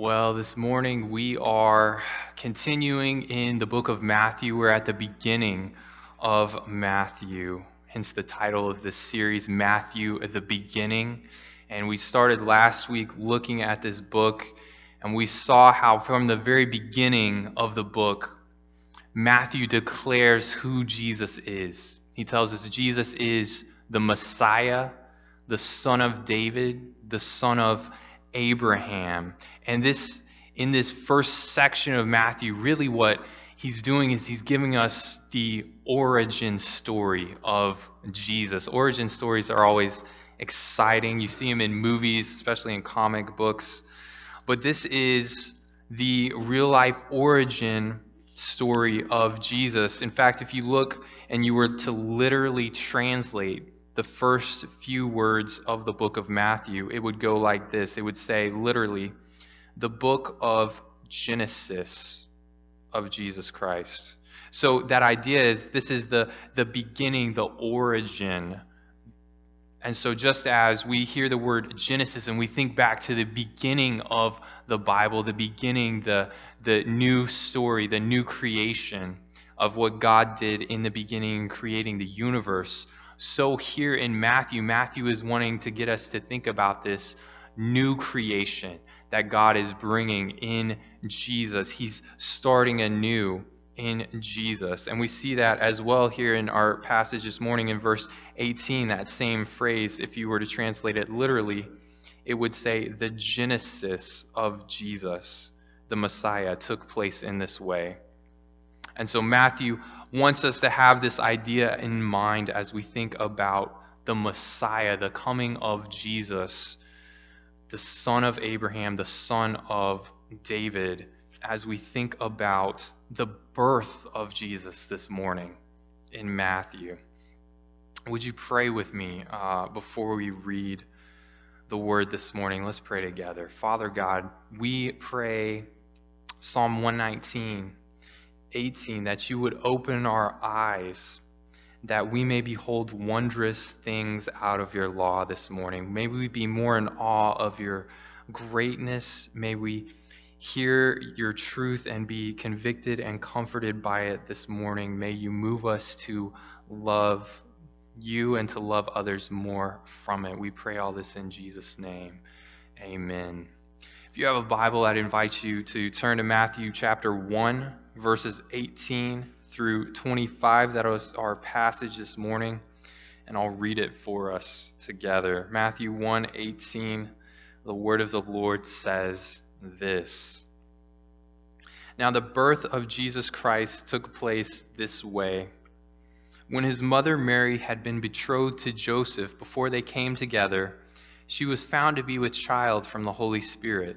Well, this morning we are continuing in the book of Matthew. We're at the beginning of Matthew, hence the title of this series, Matthew at the Beginning. And we started last week looking at this book, and we saw how from the very beginning of the book, Matthew declares who Jesus is. He tells us Jesus is the Messiah, the Son of David, the Son of Abraham. And this in this first section of Matthew, really what he's doing is he's giving us the origin story of Jesus. Origin stories are always exciting. You see them in movies, especially in comic books. But this is the real life origin story of Jesus. In fact, if you look and you were to literally translate the first few words of the book of Matthew, it would go like this it would say, literally, the book of Genesis of Jesus Christ. So that idea is this is the, the beginning, the origin. And so, just as we hear the word Genesis and we think back to the beginning of the Bible, the beginning, the, the new story, the new creation of what God did in the beginning, creating the universe, so here in Matthew, Matthew is wanting to get us to think about this new creation that God is bringing in Jesus. He's starting anew in Jesus. And we see that as well here in our passage this morning in verse 18, that same phrase, if you were to translate it literally, it would say, the genesis of Jesus, the Messiah, took place in this way. And so Matthew wants us to have this idea in mind as we think about the Messiah, the coming of Jesus, the son of Abraham, the son of David, as we think about the birth of Jesus this morning in Matthew. Would you pray with me uh, before we read the word this morning? Let's pray together. Father God, we pray Psalm 119 18 that you would open our eyes that we may behold wondrous things out of your law this morning. May we be more in awe of your greatness. May we hear your truth and be convicted and comforted by it this morning. May you move us to love you and to love others more from it. We pray all this in Jesus' name. Amen. If you have a Bible, I'd invite you to turn to Matthew chapter 1 verses 18 through 25. That was our passage this morning, and I'll read it for us together. Matthew 1 18, the word of the Lord says this. Now, the birth of Jesus Christ took place this way. When his mother Mary had been betrothed to Joseph before they came together, she was found to be with child from the Holy Spirit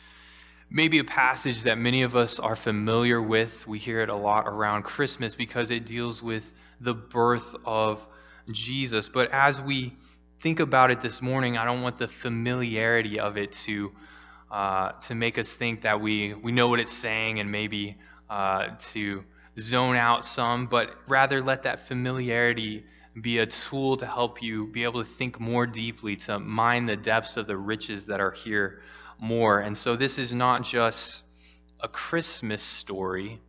maybe a passage that many of us are familiar with. We hear it a lot around Christmas because it deals with the birth of Jesus. But as we think about it this morning, I don't want the familiarity of it to uh, to make us think that we we know what it's saying and maybe uh, to zone out some, but rather let that familiarity be a tool to help you be able to think more deeply, to mine the depths of the riches that are here more. And so this is not just a Christmas story,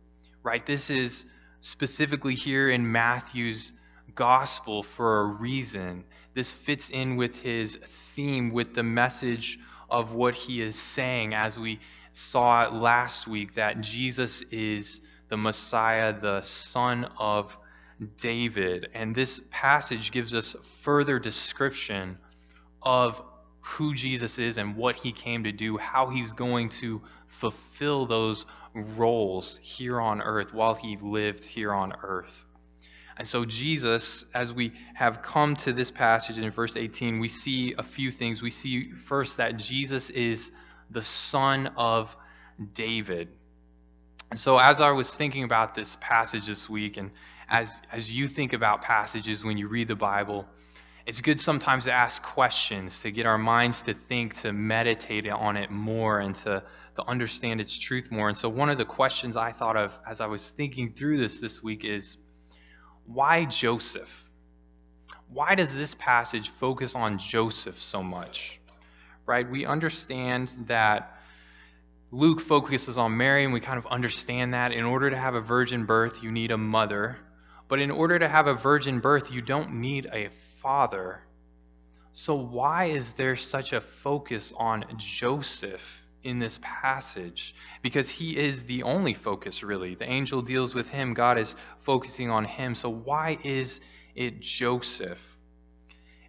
right? This is specifically here in Matthew's gospel for a reason. This fits in with his theme, with the message of what he is saying as we saw last week that Jesus is the Messiah, the Son of David. And this passage gives us further description of who Jesus is and what he came to do, how he's going to fulfill those roles here on earth while he lived here on earth. And so, Jesus, as we have come to this passage in verse 18, we see a few things. We see first that Jesus is the son of David. And so, as I was thinking about this passage this week, and as, as you think about passages when you read the Bible, it's good sometimes to ask questions, to get our minds to think, to meditate on it more, and to, to understand its truth more. And so, one of the questions I thought of as I was thinking through this this week is why Joseph? Why does this passage focus on Joseph so much? Right? We understand that Luke focuses on Mary, and we kind of understand that in order to have a virgin birth, you need a mother. But in order to have a virgin birth, you don't need a father. So, why is there such a focus on Joseph in this passage? Because he is the only focus, really. The angel deals with him, God is focusing on him. So, why is it Joseph?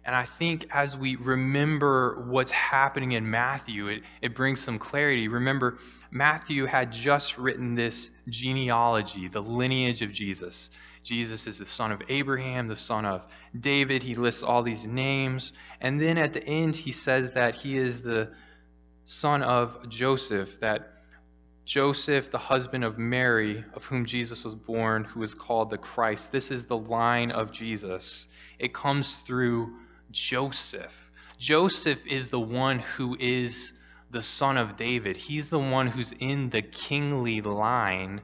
And I think as we remember what's happening in Matthew, it, it brings some clarity. Remember, Matthew had just written this genealogy, the lineage of Jesus. Jesus is the son of Abraham, the son of David. He lists all these names. And then at the end, he says that he is the son of Joseph, that Joseph, the husband of Mary, of whom Jesus was born, who is called the Christ. This is the line of Jesus. It comes through Joseph. Joseph is the one who is the son of David. He's the one who's in the kingly line.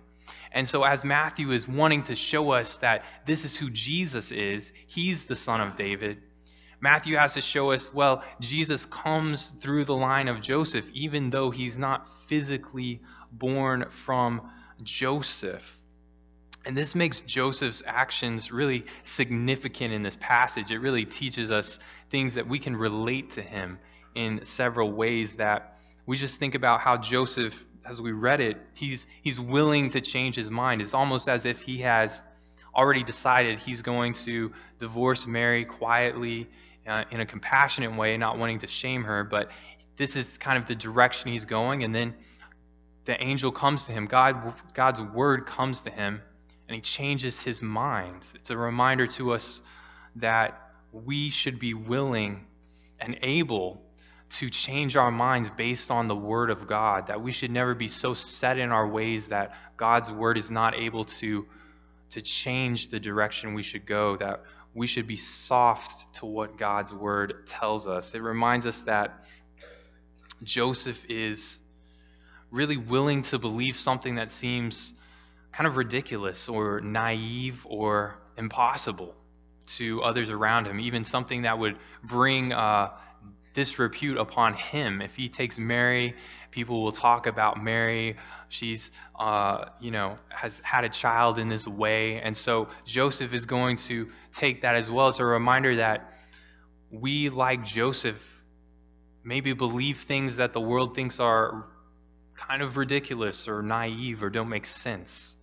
And so, as Matthew is wanting to show us that this is who Jesus is, he's the son of David. Matthew has to show us, well, Jesus comes through the line of Joseph, even though he's not physically born from Joseph. And this makes Joseph's actions really significant in this passage. It really teaches us things that we can relate to him in several ways that we just think about how Joseph, as we read it, he's, he's willing to change his mind. It's almost as if he has already decided he's going to divorce Mary quietly uh, in a compassionate way, not wanting to shame her, but this is kind of the direction he's going. And then the angel comes to him, God, God's word comes to him and he changes his mind. It's a reminder to us that we should be willing and able to change our minds based on the Word of God, that we should never be so set in our ways that God's Word is not able to, to change the direction we should go, that we should be soft to what God's Word tells us. It reminds us that Joseph is really willing to believe something that seems kind of ridiculous or naive or impossible to others around him, even something that would bring uh, disrepute upon him. If he takes Mary, people will talk about Mary. She's, uh, you know, has had a child in this way. And so Joseph is going to take that as well as a reminder that we, like Joseph, maybe believe things that the world thinks are kind of ridiculous or naive or don't make sense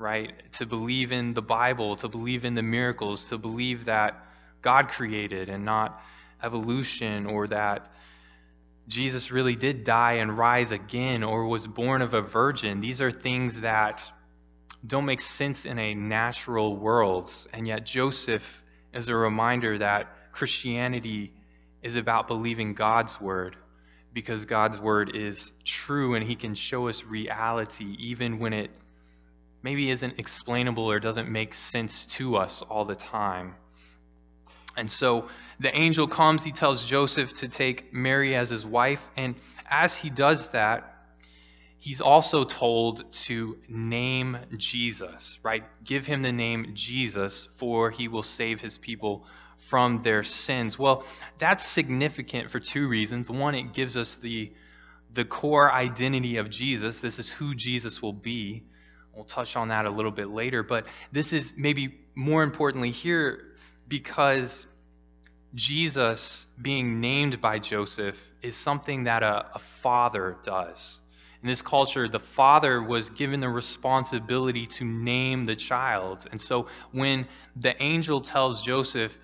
right? To believe in the Bible, to believe in the miracles, to believe that God created and not evolution or that Jesus really did die and rise again or was born of a virgin. These are things that don't make sense in a natural world. And yet, Joseph is a reminder that Christianity is about believing God's word because God's word is true and he can show us reality even when it maybe isn't explainable or doesn't make sense to us all the time. And so the angel comes, he tells Joseph to take Mary as his wife, and as he does that, he's also told to name Jesus, right? Give him the name Jesus, for he will save his people from their sins. Well, that's significant for two reasons. One, it gives us the the core identity of Jesus. This is who Jesus will be. We'll touch on that a little bit later, but this is maybe more importantly here because Jesus being named by Joseph is something that a, a father does. In this culture, the father was given the responsibility to name the child. And so when the angel tells Joseph,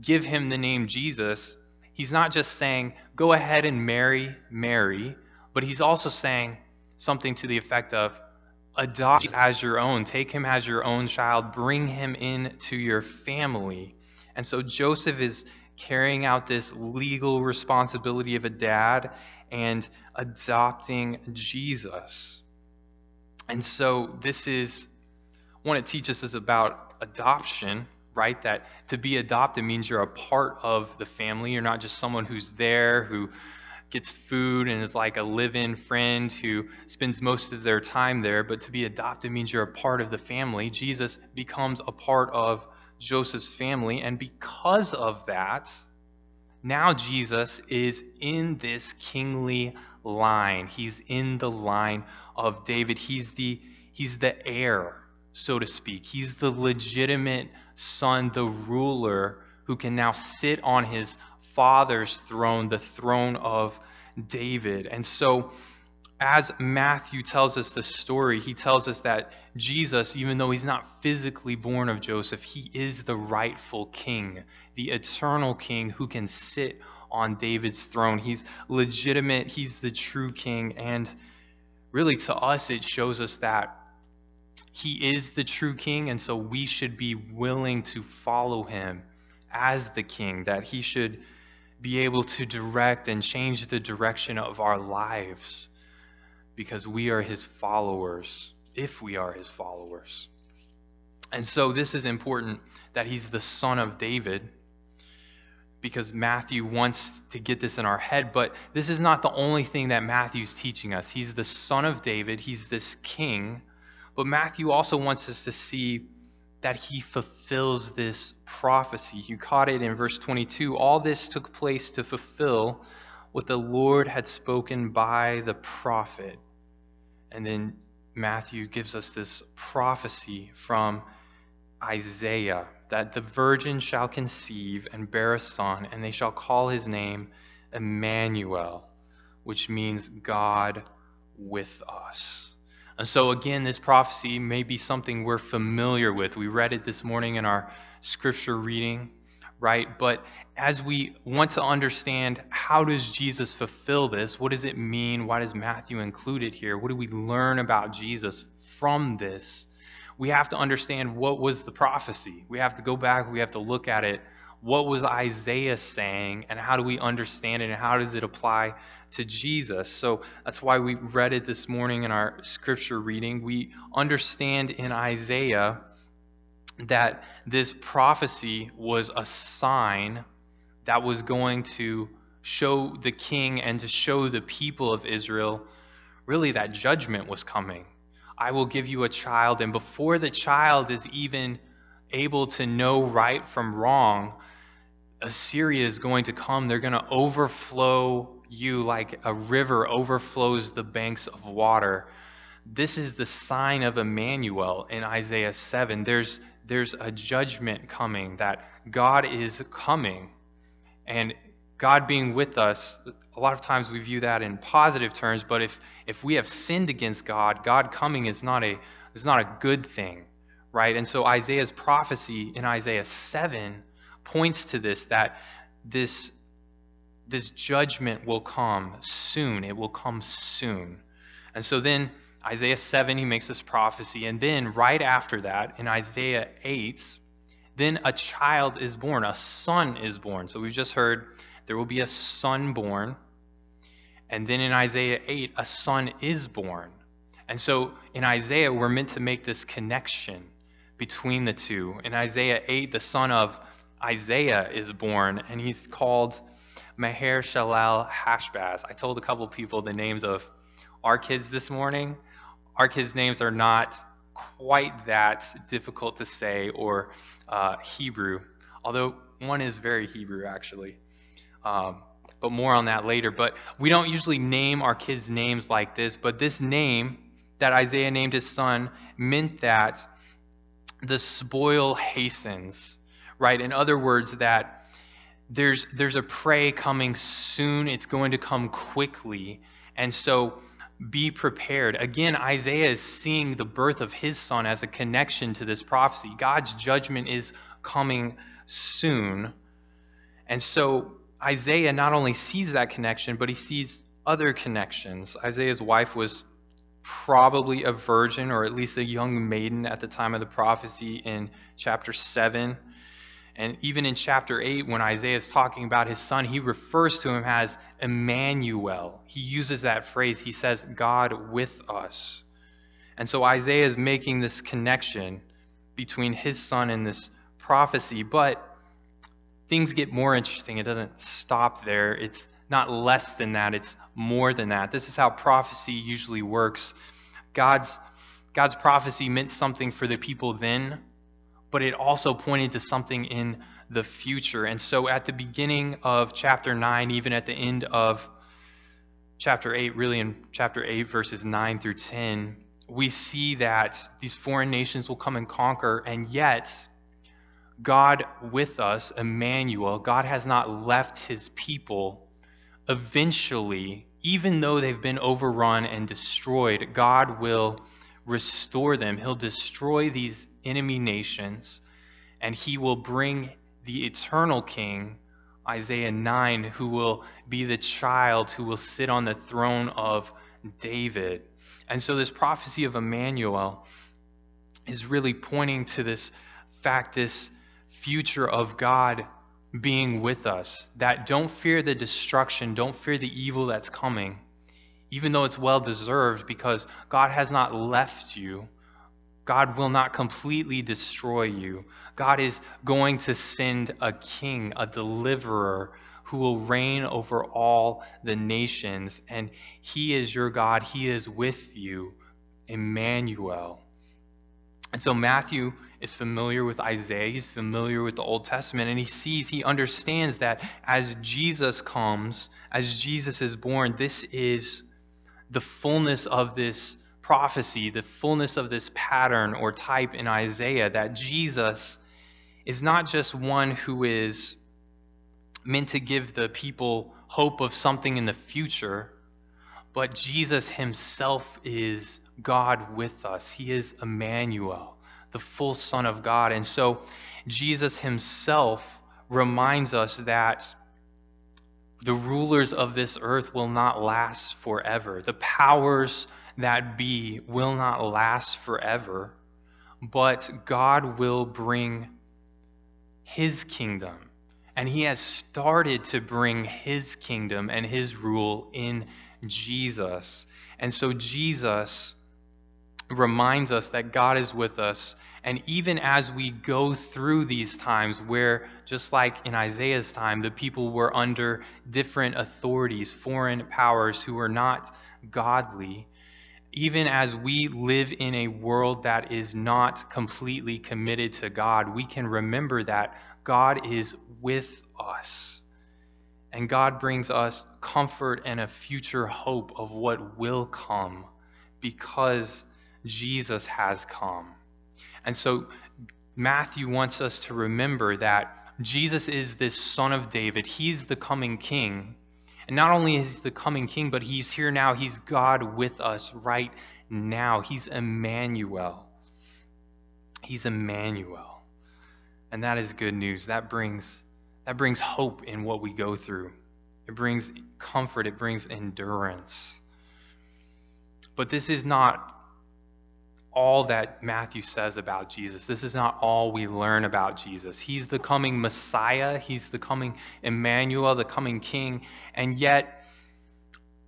give him the name Jesus, he's not just saying, go ahead and marry Mary, but he's also saying something to the effect of, adopt as your own, take him as your own child, bring him into your family. And so Joseph is carrying out this legal responsibility of a dad and adopting Jesus. And so this is what it teaches us about adoption, right? That to be adopted means you're a part of the family. You're not just someone who's there who gets food and is like a live in friend who spends most of their time there, but to be adopted means you're a part of the family. Jesus becomes a part of Joseph's family, and because of that, now Jesus is in this kingly line. He's in the line of David. He's the he's the heir, so to speak. He's the legitimate son, the ruler who can now sit on his father's throne, the throne of David. And so as Matthew tells us the story, he tells us that Jesus, even though he's not physically born of Joseph, he is the rightful king, the eternal king who can sit on David's throne. He's legitimate, he's the true king. And really, to us, it shows us that he is the true king, and so we should be willing to follow him as the king, that he should be able to direct and change the direction of our lives because we are his followers, if we are his followers. And so this is important that he's the son of David because Matthew wants to get this in our head, but this is not the only thing that Matthew's teaching us. He's the son of David, he's this king, but Matthew also wants us to see that he fulfills this prophecy. You caught it in verse 22. All this took place to fulfill what the Lord had spoken by the prophet. And then Matthew gives us this prophecy from Isaiah that the virgin shall conceive and bear a son, and they shall call his name Emmanuel, which means God with us. And so, again, this prophecy may be something we're familiar with. We read it this morning in our scripture reading right? But as we want to understand how does Jesus fulfill this? What does it mean? Why does Matthew include it here? What do we learn about Jesus from this? We have to understand what was the prophecy. We have to go back, we have to look at it. What was Isaiah saying, and how do we understand it, and how does it apply to Jesus? So that's why we read it this morning in our scripture reading. We understand in Isaiah that this prophecy was a sign that was going to show the king and to show the people of Israel really that judgment was coming. I will give you a child, and before the child is even able to know right from wrong, Assyria is going to come. They're going to overflow you like a river overflows the banks of water. This is the sign of Emmanuel in Isaiah 7. There's there's a judgment coming, that God is coming. And God being with us, a lot of times we view that in positive terms, but if, if we have sinned against God, God coming is not a is not a good thing, right? And so Isaiah's prophecy in Isaiah 7 points to this that this this judgment will come soon. It will come soon. And so then Isaiah 7, he makes this prophecy. And then, right after that, in Isaiah 8, then a child is born, a son is born. So we've just heard there will be a son born. And then in Isaiah 8, a son is born. And so in Isaiah, we're meant to make this connection between the two. In Isaiah 8, the son of Isaiah is born, and he's called Maher Shalal Hashbaz. I told a couple people the names of our kids this morning our kids' names are not quite that difficult to say or uh, Hebrew, although one is very Hebrew actually. Um, but more on that later. But we don't usually name our kids' names like this, but this name that Isaiah named his son meant that the spoil hastens, right? In other words, that there's, there's a prey coming soon, it's going to come quickly. And so be prepared. Again, Isaiah is seeing the birth of his son as a connection to this prophecy. God's judgment is coming soon. And so Isaiah not only sees that connection, but he sees other connections. Isaiah's wife was probably a virgin or at least a young maiden at the time of the prophecy in chapter 7. And even in chapter 8, when Isaiah is talking about his son, he refers to him as Emmanuel. He uses that phrase. He says, God with us. And so Isaiah is making this connection between his son and this prophecy. But things get more interesting. It doesn't stop there. It's not less than that, it's more than that. This is how prophecy usually works. God's, God's prophecy meant something for the people then, but it also pointed to something in the future. And so at the beginning of chapter 9, even at the end of chapter 8, really in chapter 8, verses 9 through 10, we see that these foreign nations will come and conquer, and yet God with us, Emmanuel, God has not left his people. Eventually, even though they've been overrun and destroyed, God will restore them. He'll destroy these enemy nations, and he will bring the eternal king, Isaiah 9, who will be the child who will sit on the throne of David. And so, this prophecy of Emmanuel is really pointing to this fact, this future of God being with us. That don't fear the destruction, don't fear the evil that's coming, even though it's well deserved, because God has not left you. God will not completely destroy you. God is going to send a king, a deliverer, who will reign over all the nations. And he is your God, he is with you, Emmanuel. And so Matthew is familiar with Isaiah, he's familiar with the Old Testament, and he sees, he understands that as Jesus comes, as Jesus is born, this is the fullness of this prophecy, the fullness of this pattern or type in Isaiah, that Jesus is not just one who is meant to give the people hope of something in the future, but Jesus himself is God with us. He is Emmanuel the full Son of God. And so Jesus himself reminds us that the rulers of this earth will not last forever. The powers that be will not last forever, but God will bring his kingdom. And he has started to bring his kingdom and his rule in Jesus. And so Jesus reminds us that God is with us. And even as we go through these times where, just like in Isaiah's time, the people were under different authorities, foreign powers who were not godly, even as we live in a world that is not completely committed to God, we can remember that God is with us. And God brings us comfort and a future hope of what will come because Jesus has come. And so Matthew wants us to remember that Jesus is this son of David. He's the coming king. And not only is he the coming king, but he's here now. He's God with us right now. He's Emmanuel. He's Emmanuel. And that is good news. That brings that brings hope in what we go through. It brings comfort, it brings endurance. But this is not all that Matthew says about Jesus. This is not all we learn about Jesus. He's the coming Messiah, he's the coming Emmanuel, the coming king. And yet,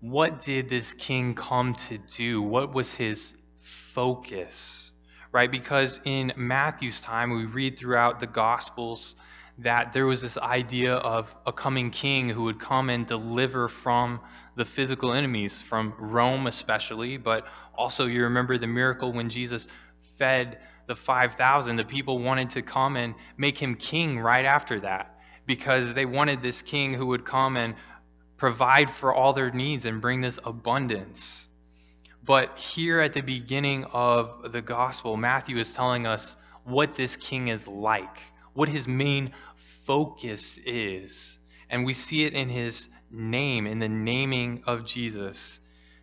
what did this king come to do? What was his focus? Right? Because in Matthew's time, we read throughout the Gospels that there was this idea of a coming king who would come and deliver from the physical enemies, from Rome especially, but also you remember the miracle when Jesus fed the 5,000. The people wanted to come and make him king right after that because they wanted this king who would come and provide for all their needs and bring this abundance. But here at the beginning of the gospel, Matthew is telling us what this king is like what his main focus is. And we see it in his name, in the naming of Jesus.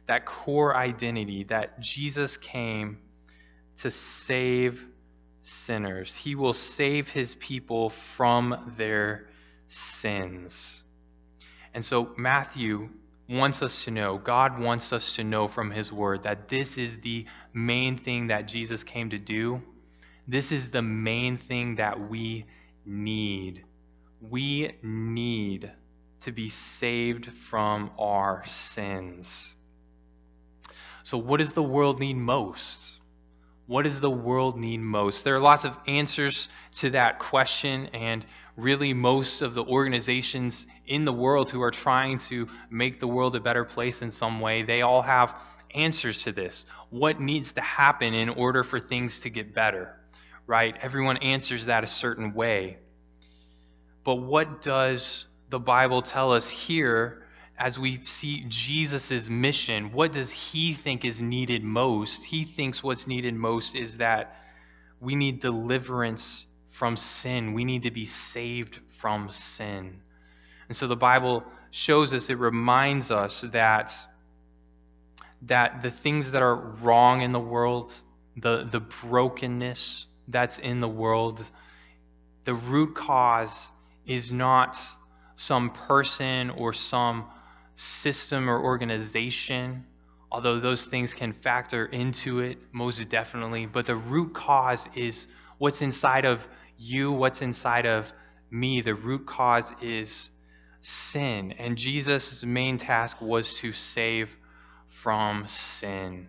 That core identity that Jesus came to save sinners. He will save his people from their sins. And so Matthew wants us to know, God wants us to know from his word that this is the main thing that Jesus came to do. This is the main thing that we need. We need to be saved from our sins. So, what does the world need most? What does the world need most? There are lots of answers to that question, and really, most of the organizations in the world who are trying to make the world a better place in some way, they all have answers to this. What needs to happen in order for things to get better, right? Everyone answers that a certain way. But what does the Bible tell us here as we see Jesus' mission, what does he think is needed most? He thinks what's needed most is that we need deliverance from sin. We need to be saved from sin. And so the Bible shows us, it reminds us that, that the things that are wrong in the world, the, the brokenness that's in the world, the root cause is not some person or some system or organization, although those things can factor into it most definitely. But the root cause is what's inside of you, what's inside of me. The root cause is sin. And Jesus' main task was to save from sin.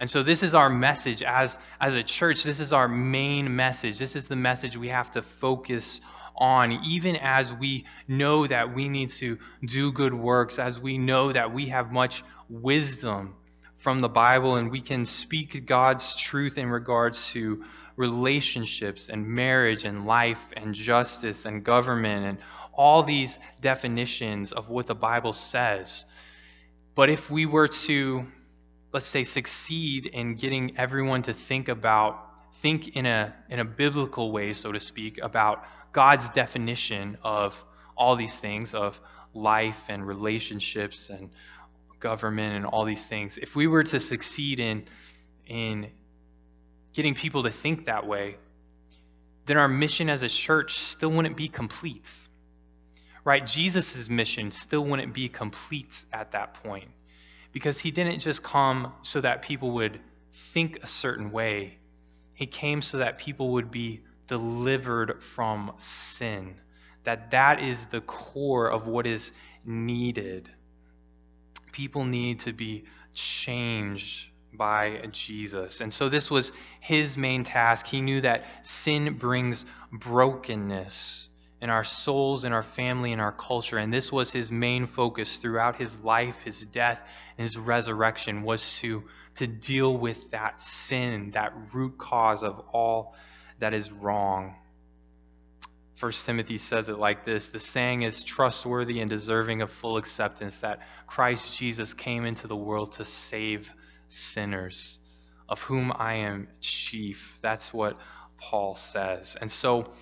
And so this is our message as, as a church. This is our main message. This is the message we have to focus on, even as we know that we need to do good works, as we know that we have much wisdom from the Bible and we can speak God's truth in regards to relationships and marriage and life and justice and government and all these definitions of what the Bible says. But if we were to, let's say, succeed in getting everyone to think about, think in a, in a biblical way, so to speak, about God's definition of all these things, of life and relationships and government and all these things, if we were to succeed in, in getting people to think that way, then our mission as a church still wouldn't be complete. Right? Jesus' mission still wouldn't be complete at that point. Because he didn't just come so that people would think a certain way, he came so that people would be delivered from sin. That that is the core of what is needed. People need to be changed by Jesus. And so this was his main task. He knew that sin brings brokenness in our souls, in our family, in our culture. And this was his main focus throughout his life, his death, and his resurrection was to, to deal with that sin, that root cause of all that is wrong. First Timothy says it like this The saying is trustworthy and deserving of full acceptance that Christ Jesus came into the world to save sinners, of whom I am chief. That's what Paul says. And so,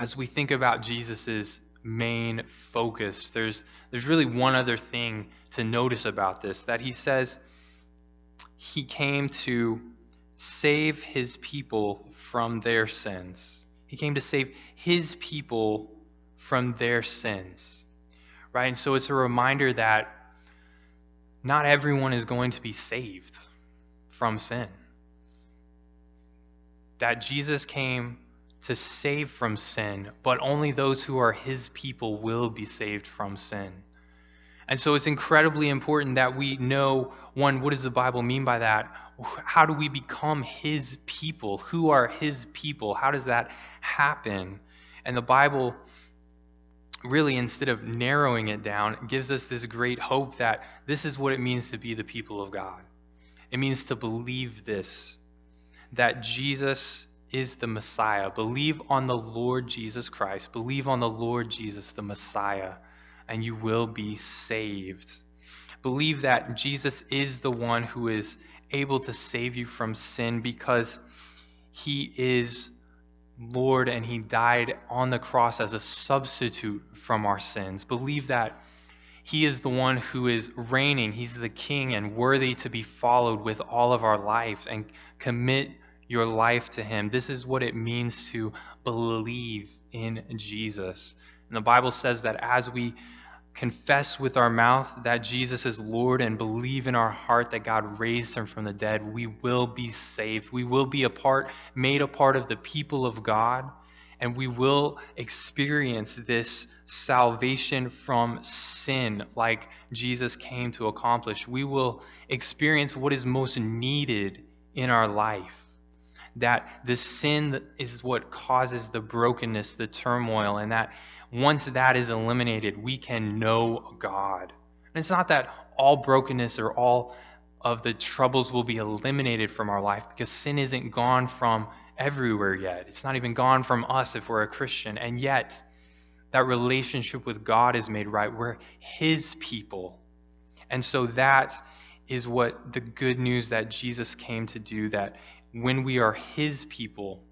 as we think about Jesus' main focus, there's, there's really one other thing to notice about this that he says he came to save his people from their sins. He came to save his people from their sins. Right? And so it's a reminder that not everyone is going to be saved from sin. That Jesus came to save from sin, but only those who are his people will be saved from sin. And so it's incredibly important that we know one, what does the Bible mean by that? How do we become his people? Who are his people? How does that happen? And the Bible really, instead of narrowing it down, gives us this great hope that this is what it means to be the people of God. It means to believe this that Jesus is the Messiah. Believe on the Lord Jesus Christ. Believe on the Lord Jesus, the Messiah and you will be saved. Believe that Jesus is the one who is able to save you from sin because he is Lord and he died on the cross as a substitute from our sins. Believe that he is the one who is reigning. He's the king and worthy to be followed with all of our life and commit your life to him. This is what it means to believe in Jesus. And the Bible says that as we confess with our mouth that Jesus is Lord and believe in our heart that God raised him from the dead, we will be saved. We will be a part, made a part of the people of God, and we will experience this salvation from sin like Jesus came to accomplish. We will experience what is most needed in our life. That the sin is what causes the brokenness, the turmoil, and that once that is eliminated, we can know God. And it's not that all brokenness or all of the troubles will be eliminated from our life because sin isn't gone from everywhere yet. It's not even gone from us if we're a Christian. And yet, that relationship with God is made right. We're His people. And so that is what the good news that Jesus came to do that when we are His people,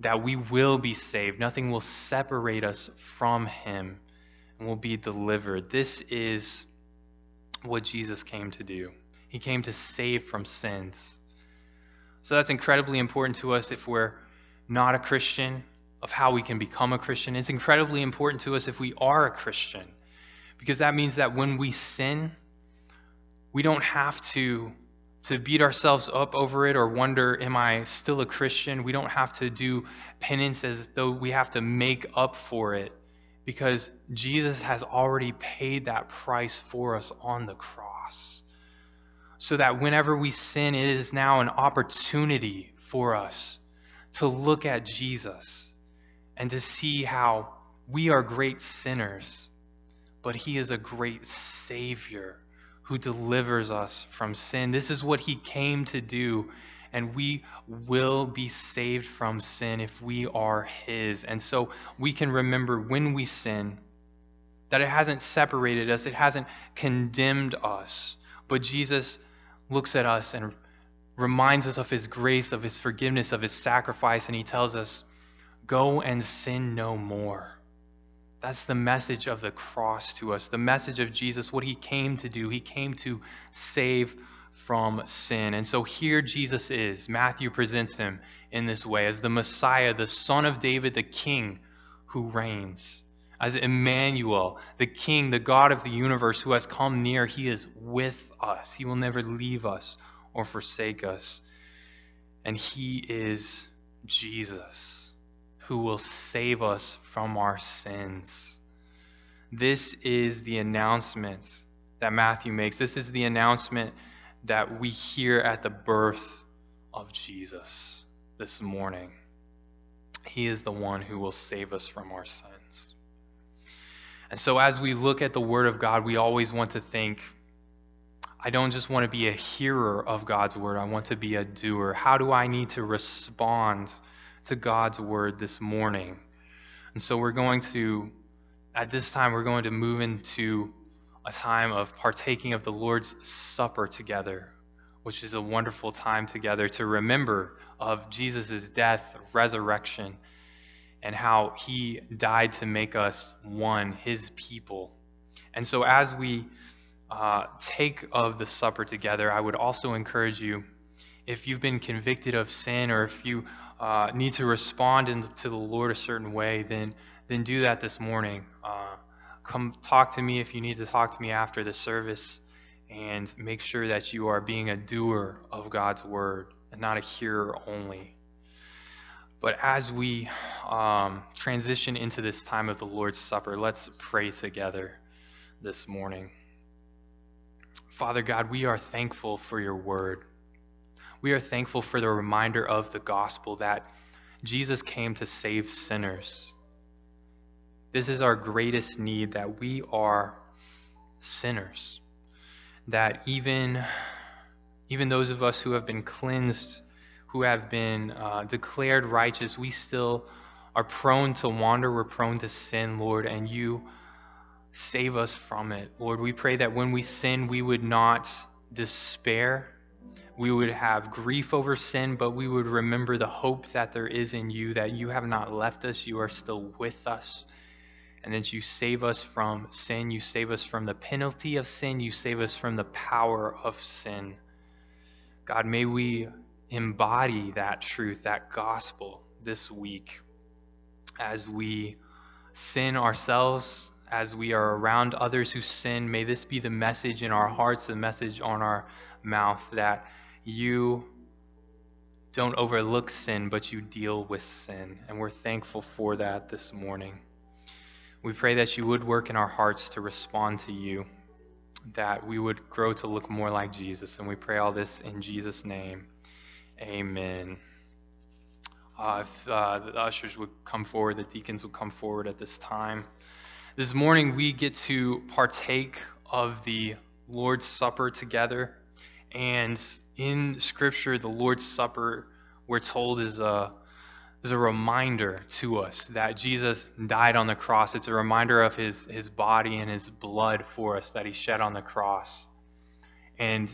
that we will be saved. Nothing will separate us from Him and we'll be delivered. This is what Jesus came to do. He came to save from sins. So that's incredibly important to us if we're not a Christian, of how we can become a Christian. It's incredibly important to us if we are a Christian, because that means that when we sin, we don't have to to beat ourselves up over it or wonder, am I still a Christian? We don't have to do penance as though we have to make up for it because Jesus has already paid that price for us on the cross. So that whenever we sin, it is now an opportunity for us to look at Jesus and to see how we are great sinners, but He is a great Savior who delivers us from sin. This is what he came to do, and we will be saved from sin if we are his. And so we can remember when we sin that it hasn't separated us, it hasn't condemned us, but Jesus looks at us and reminds us of his grace, of his forgiveness, of his sacrifice, and he tells us, Go and sin no more. That's the message of the cross to us, the message of Jesus, what he came to do. He came to save from sin. And so here Jesus is. Matthew presents him in this way as the Messiah, the Son of David, the King who reigns. As Emmanuel, the King, the God of the universe who has come near. He is with us. He will never leave us or forsake us. And he is Jesus who will save us from our sins. This is the announcement that Matthew makes. This is the announcement that we hear at the birth of Jesus this morning. He is the one who will save us from our sins. And so, as we look at the Word of God, we always want to think, I don't just want to be a hearer of God's Word, I want to be a doer. How do I need to respond to God's word this morning. And so we're going to, at this time, we're going to move into a time of partaking of the Lord's Supper together, which is a wonderful time together to remember of Jesus' death, resurrection, and how he died to make us one, his people. And so as we uh, take of the supper together, I would also encourage you, if you've been convicted of sin or if you uh, need to respond in, to the Lord a certain way, then then do that this morning. Uh, come talk to me if you need to talk to me after the service, and make sure that you are being a doer of God's word and not a hearer only. But as we um, transition into this time of the Lord's Supper, let's pray together this morning. Father God, we are thankful for your word we are thankful for the reminder of the gospel that Jesus came to save sinners. This is our greatest need that we are sinners. That even, even those of us who have been cleansed, who have been uh, declared righteous, we still are prone to wander, we're prone to sin, Lord, and you save us from it. Lord, we pray that when we sin, we would not despair we would have grief over sin, but we would remember the hope that there is in you, that you have not left us, you are still with us, and that you save us from sin, you save us from the penalty of sin, you save us from the power of sin. God, may we embody that truth, that gospel this week as we sin ourselves, as we are around others who sin. May this be the message in our hearts, the message on our mouth that you don't overlook sin, but you deal with sin. And we're thankful for that this morning. We pray that you would work in our hearts to respond to you, that we would grow to look more like Jesus. And we pray all this in Jesus' name. Amen. Uh, if uh, the ushers would come forward, the deacons would come forward at this time. This morning, we get to partake of the Lord's Supper together. And in Scripture, the Lord's Supper, we're told, is a, is a reminder to us that Jesus died on the cross. It's a reminder of his, his body and his blood for us that he shed on the cross. And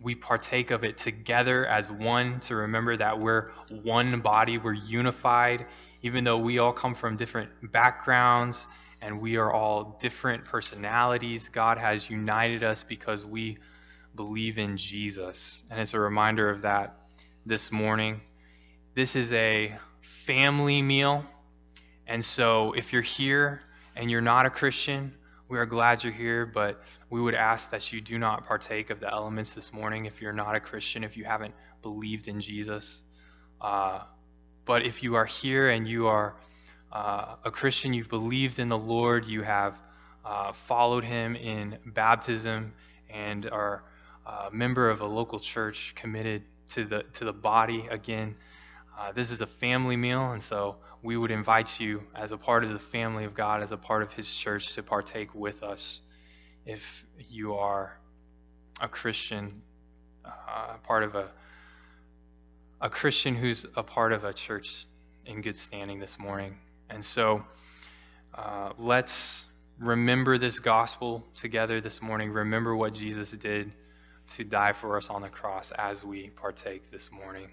we partake of it together as one to remember that we're one body, we're unified, even though we all come from different backgrounds and we are all different personalities. God has united us because we believe in Jesus. And it's a reminder of that this morning. This is a family meal. And so if you're here and you're not a Christian, we are glad you're here, but we would ask that you do not partake of the elements this morning if you're not a Christian, if you haven't believed in Jesus. Uh, but if you are here and you are uh, a Christian, you've believed in the Lord, you have uh, followed him in baptism, and are uh, member of a local church committed to the to the body again. Uh, this is a family meal, and so we would invite you, as a part of the family of God, as a part of His church, to partake with us. If you are a Christian, uh, part of a a Christian who's a part of a church in good standing this morning, and so uh, let's remember this gospel together this morning. Remember what Jesus did to die for us on the cross as we partake this morning.